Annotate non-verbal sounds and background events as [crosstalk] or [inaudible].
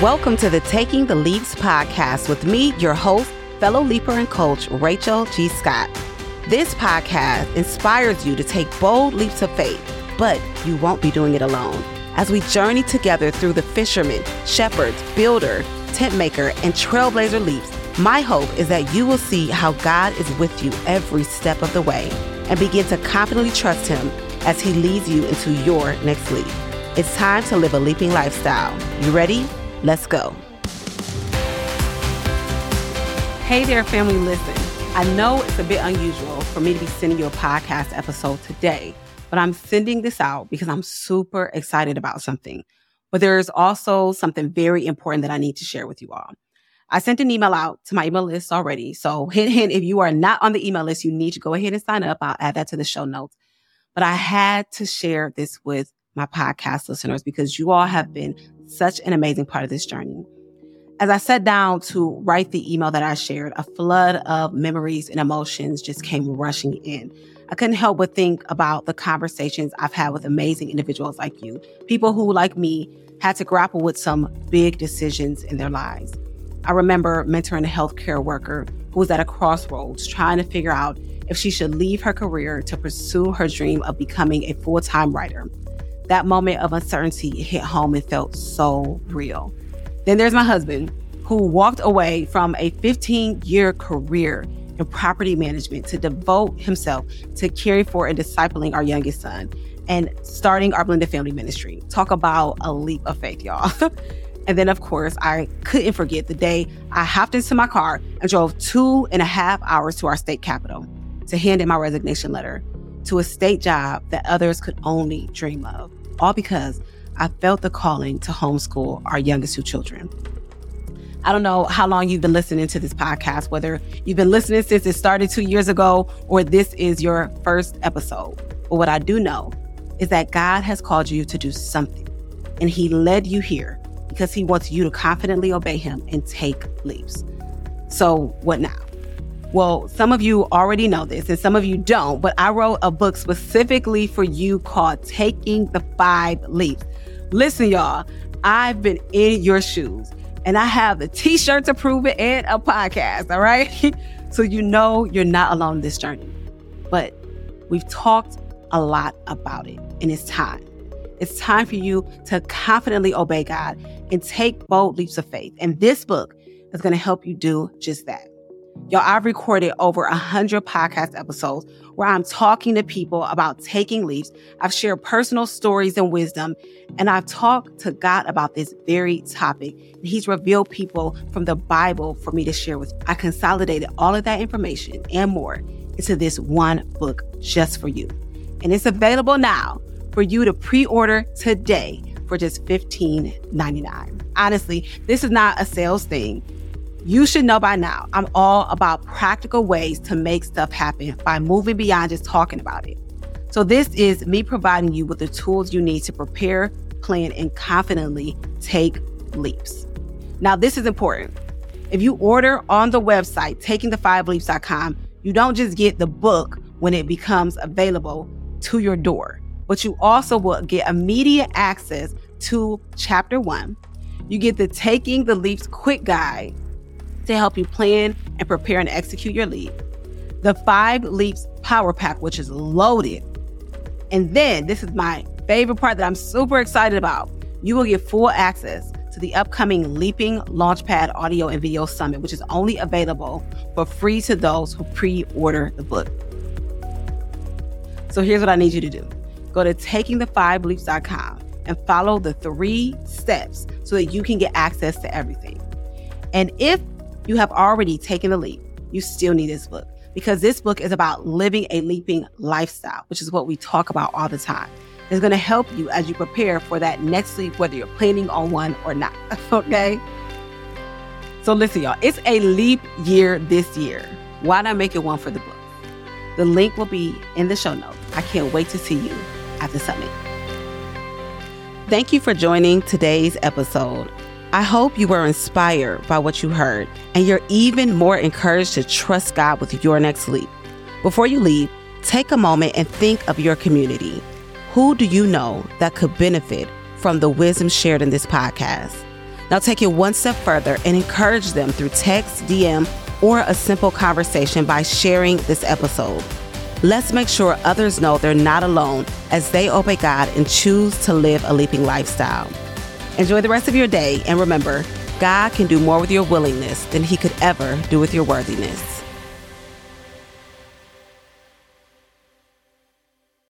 Welcome to the Taking the Leaps podcast with me, your host, fellow leaper and coach, Rachel G. Scott. This podcast inspires you to take bold leaps of faith, but you won't be doing it alone. As we journey together through the fisherman, shepherds, builder, tent maker, and trailblazer leaps, my hope is that you will see how God is with you every step of the way and begin to confidently trust Him as He leads you into your next leap. It's time to live a leaping lifestyle. You ready? Let's go. Hey there, family. Listen, I know it's a bit unusual for me to be sending you a podcast episode today, but I'm sending this out because I'm super excited about something. But there's also something very important that I need to share with you all. I sent an email out to my email list already. So hint, hint, if you are not on the email list, you need to go ahead and sign up. I'll add that to the show notes. But I had to share this with my podcast listeners because you all have been such an amazing part of this journey. As I sat down to write the email that I shared, a flood of memories and emotions just came rushing in. I couldn't help but think about the conversations I've had with amazing individuals like you, people who, like me, had to grapple with some big decisions in their lives. I remember mentoring a healthcare worker who was at a crossroads trying to figure out if she should leave her career to pursue her dream of becoming a full time writer that moment of uncertainty hit home and felt so real. Then there's my husband, who walked away from a 15 year career in property management to devote himself to caring for and discipling our youngest son and starting our blended family ministry. Talk about a leap of faith, y'all. [laughs] and then, of course, I couldn't forget the day I hopped into my car and drove two and a half hours to our state capital to hand in my resignation letter to a state job that others could only dream of all because I felt the calling to homeschool our youngest two children. I don't know how long you've been listening to this podcast, whether you've been listening since it started two years ago or this is your first episode. But what I do know is that God has called you to do something, and He led you here because He wants you to confidently obey Him and take leaps. So, what now? Well, some of you already know this and some of you don't, but I wrote a book specifically for you called Taking the Five Leaps. Listen, y'all, I've been in your shoes and I have the t shirt to prove it and a podcast, all right? [laughs] so you know you're not alone in this journey. But we've talked a lot about it and it's time. It's time for you to confidently obey God and take bold leaps of faith. And this book is going to help you do just that. Y'all, I've recorded over a hundred podcast episodes where I'm talking to people about taking leaps. I've shared personal stories and wisdom, and I've talked to God about this very topic. He's revealed people from the Bible for me to share with. I consolidated all of that information and more into this one book just for you. And it's available now for you to pre-order today for just $15.99. Honestly, this is not a sales thing. You should know by now, I'm all about practical ways to make stuff happen by moving beyond just talking about it. So, this is me providing you with the tools you need to prepare, plan, and confidently take leaps. Now, this is important. If you order on the website, takingthefiveleaps.com, you don't just get the book when it becomes available to your door, but you also will get immediate access to chapter one. You get the Taking the Leaps quick guide to help you plan and prepare and execute your leap. The Five Leaps Power Pack, which is loaded. And then this is my favorite part that I'm super excited about. You will get full access to the upcoming Leaping Launchpad Audio and Video Summit, which is only available for free to those who pre order the book. So here's what I need you to do go to takingthefiveleaps.com and follow the three steps so that you can get access to everything. And if you have already taken the leap, you still need this book because this book is about living a leaping lifestyle, which is what we talk about all the time. It's going to help you as you prepare for that next leap, whether you're planning on one or not. [laughs] okay? So listen, y'all, it's a leap year this year. Why not make it one for the book? The link will be in the show notes. I can't wait to see you at the summit. Thank you for joining today's episode. I hope you were inspired by what you heard and you're even more encouraged to trust God with your next leap. Before you leave, take a moment and think of your community. Who do you know that could benefit from the wisdom shared in this podcast? Now take it one step further and encourage them through text, DM, or a simple conversation by sharing this episode. Let's make sure others know they're not alone as they obey God and choose to live a leaping lifestyle. Enjoy the rest of your day and remember, God can do more with your willingness than he could ever do with your worthiness.